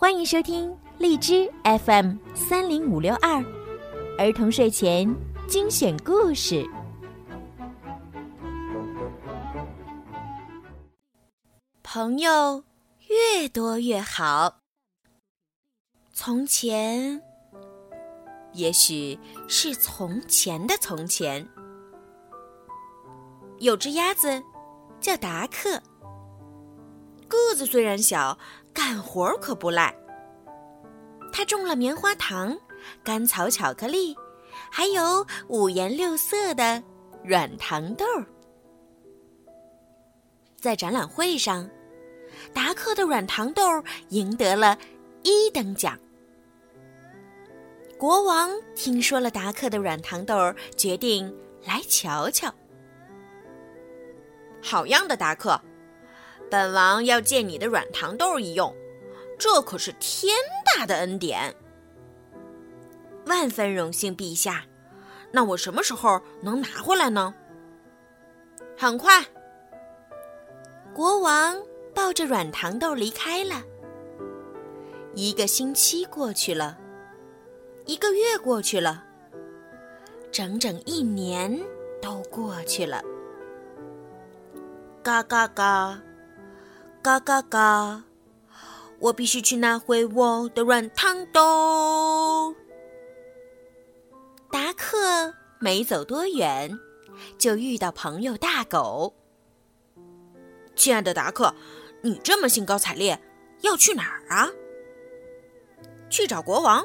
欢迎收听荔枝 FM 三零五六二儿童睡前精选故事。朋友越多越好。从前，也许是从前的从前，有只鸭子叫达克。个子虽然小，干活可不赖。他种了棉花糖、甘草巧克力，还有五颜六色的软糖豆。在展览会上，达克的软糖豆赢得了一等奖。国王听说了达克的软糖豆，决定来瞧瞧。好样的，达克！本王要借你的软糖豆一用，这可是天大的恩典。万分荣幸，陛下。那我什么时候能拿回来呢？很快。国王抱着软糖豆离开了。一个星期过去了，一个月过去了，整整一年都过去了。嘎嘎嘎。嘎嘎嘎！我必须去拿回我的软糖豆。达克没走多远，就遇到朋友大狗。亲爱的达克，你这么兴高采烈，要去哪儿啊？去找国王，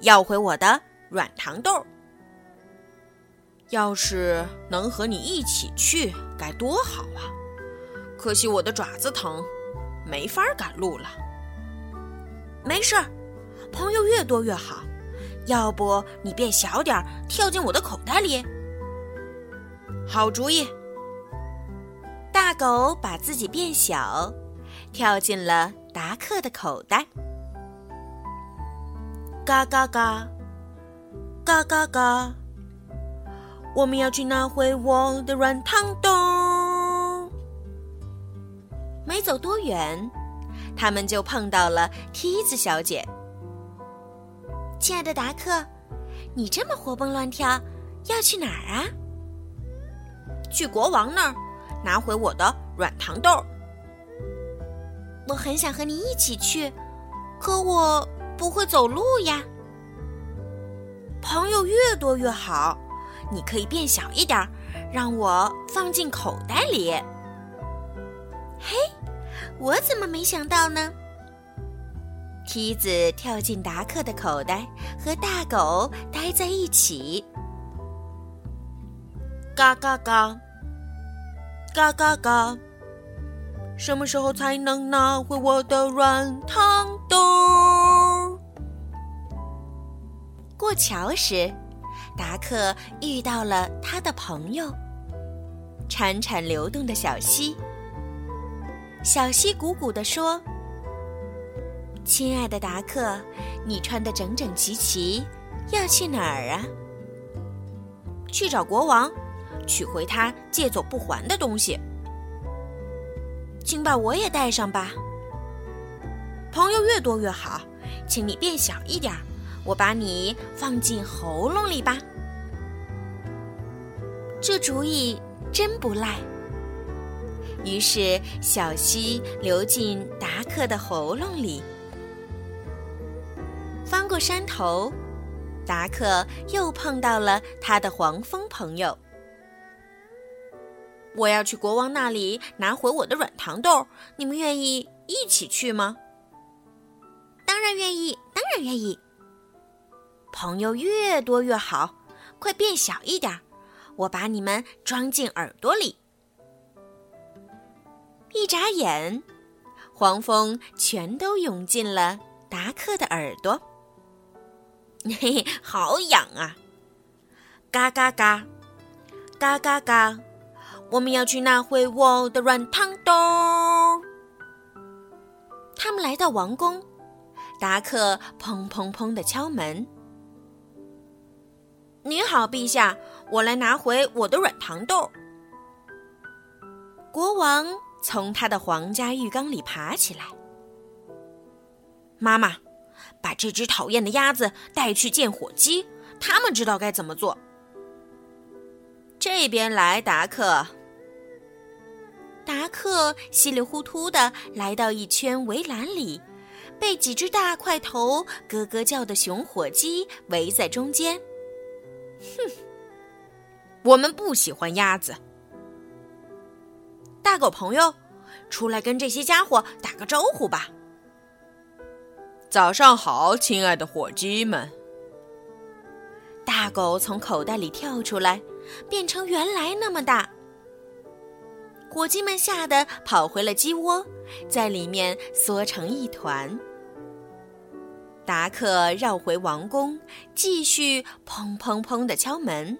要回我的软糖豆。要是能和你一起去，该多好啊！可惜我的爪子疼，没法赶路了。没事儿，朋友越多越好。要不你变小点儿，跳进我的口袋里。好主意。大狗把自己变小，跳进了达克的口袋。嘎嘎嘎，嘎嘎嘎，我们要去拿回我的软糖豆。没走多远，他们就碰到了梯子小姐。亲爱的达克，你这么活蹦乱跳，要去哪儿啊？去国王那儿拿回我的软糖豆。我很想和你一起去，可我不会走路呀。朋友越多越好，你可以变小一点，让我放进口袋里。嘿，我怎么没想到呢？梯子跳进达克的口袋，和大狗待在一起。嘎嘎嘎，嘎嘎嘎，什么时候才能拿回我的软糖豆？过桥时，达克遇到了他的朋友——潺潺流动的小溪。小溪鼓鼓地说：“亲爱的达克，你穿得整整齐齐，要去哪儿啊？去找国王，取回他借走不还的东西。请把我也带上吧。朋友越多越好，请你变小一点，我把你放进喉咙里吧。这主意真不赖。”于是，小溪流进达克的喉咙里。翻过山头，达克又碰到了他的黄蜂朋友。我要去国王那里拿回我的软糖豆，你们愿意一起去吗？当然愿意，当然愿意。朋友越多越好，快变小一点，我把你们装进耳朵里。一眨眼，黄蜂全都涌进了达克的耳朵。嘿嘿，好痒啊！嘎嘎嘎，嘎嘎嘎，我们要去拿回我的软糖豆。他们来到王宫，达克砰砰砰的敲门。你好，陛下，我来拿回我的软糖豆。国王。从他的皇家浴缸里爬起来。妈妈，把这只讨厌的鸭子带去见火鸡，他们知道该怎么做。这边来，达克。达克稀里糊涂的来到一圈围栏里，被几只大块头、咯咯叫的熊火鸡围在中间。哼，我们不喜欢鸭子。大狗朋友，出来跟这些家伙打个招呼吧。早上好，亲爱的伙计们。大狗从口袋里跳出来，变成原来那么大。火鸡们吓得跑回了鸡窝，在里面缩成一团。达克绕回王宫，继续砰砰砰的敲门。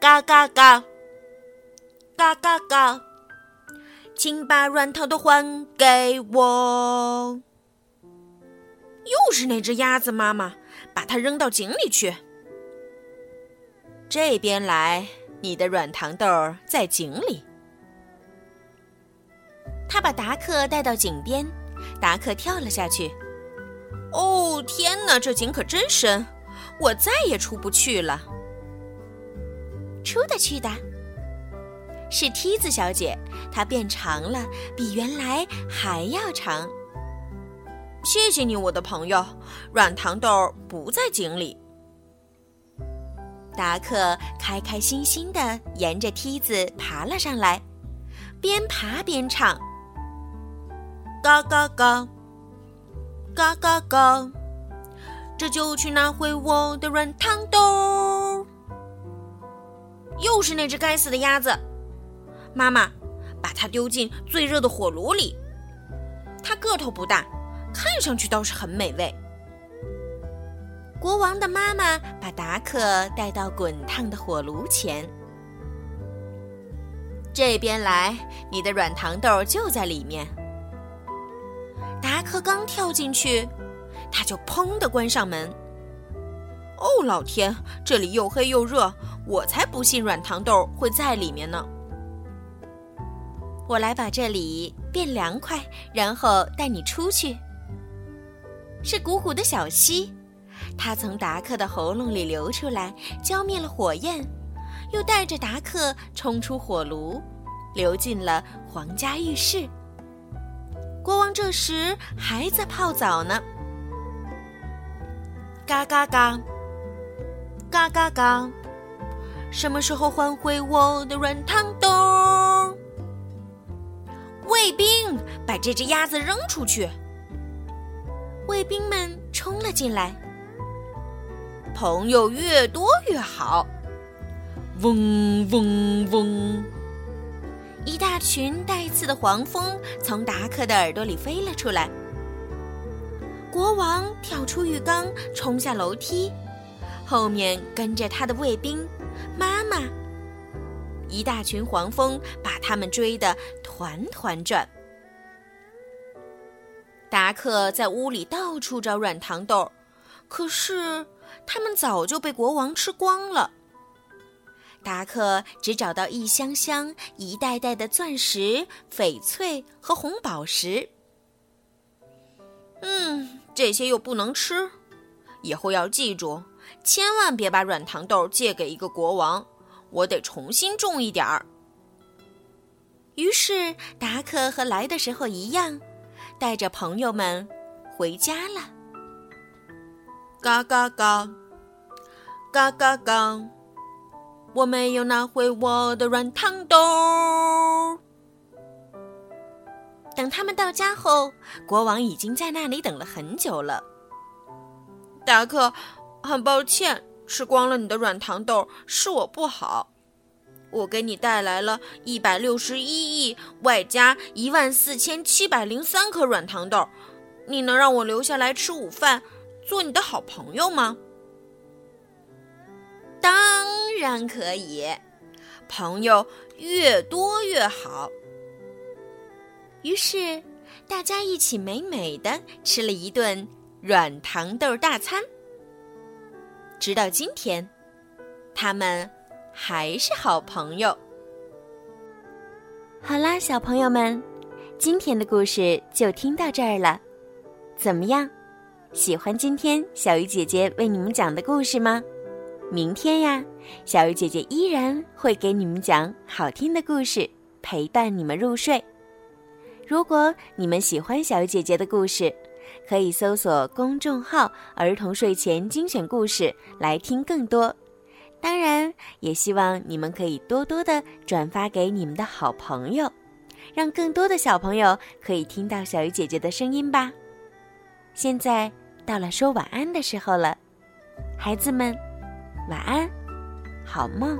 嘎嘎嘎，嘎嘎嘎，请把软糖豆还给我。又是那只鸭子妈妈，把它扔到井里去。这边来。你的软糖豆在井里。他把达克带到井边，达克跳了下去。哦，天哪，这井可真深，我再也出不去了。出得去的，是梯子小姐，它变长了，比原来还要长。谢谢你，我的朋友。软糖豆不在井里。达克开开心心的沿着梯子爬了上来，边爬边唱：“嘎嘎嘎，嘎嘎嘎，这就去拿回我的软糖豆。”又是那只该死的鸭子！妈妈，把它丢进最热的火炉里。它个头不大，看上去倒是很美味。国王的妈妈把达克带到滚烫的火炉前。这边来，你的软糖豆就在里面。达克刚跳进去，他就砰的关上门。哦，老天，这里又黑又热，我才不信软糖豆会在里面呢。我来把这里变凉快，然后带你出去。是鼓鼓的小溪。它从达克的喉咙里流出来，浇灭了火焰，又带着达克冲出火炉，流进了皇家浴室。国王这时还在泡澡呢。嘎嘎嘎，嘎嘎嘎，什么时候还回我的软糖豆？卫兵，把这只鸭子扔出去！卫兵们冲了进来。朋友越多越好。嗡嗡嗡！一大群带刺的黄蜂从达克的耳朵里飞了出来。国王跳出浴缸，冲下楼梯，后面跟着他的卫兵妈妈。一大群黄蜂把他们追得团团转。达克在屋里到处找软糖豆，可是。他们早就被国王吃光了。达克只找到一箱箱、一袋袋的钻石、翡翠和红宝石。嗯，这些又不能吃，以后要记住，千万别把软糖豆借给一个国王。我得重新种一点儿。于是，达克和来的时候一样，带着朋友们回家了。嘎嘎嘎，嘎嘎嘎！我没有拿回我的软糖豆。等他们到家后，国王已经在那里等了很久了。达克，很抱歉，吃光了你的软糖豆是我不好。我给你带来了一百六十一亿，外加一万四千七百零三颗软糖豆，你能让我留下来吃午饭？做你的好朋友吗？当然可以，朋友越多越好。于是，大家一起美美的吃了一顿软糖豆大餐。直到今天，他们还是好朋友。好啦，小朋友们。今天的故事就听到这儿了，怎么样？喜欢今天小鱼姐姐为你们讲的故事吗？明天呀，小鱼姐姐依然会给你们讲好听的故事，陪伴你们入睡。如果你们喜欢小鱼姐姐的故事，可以搜索公众号“儿童睡前精选故事”来听更多。当然，也希望你们可以多多的转发给你们的好朋友，让更多的小朋友可以听到小鱼姐姐的声音吧。现在到了说晚安的时候了，孩子们，晚安，好梦。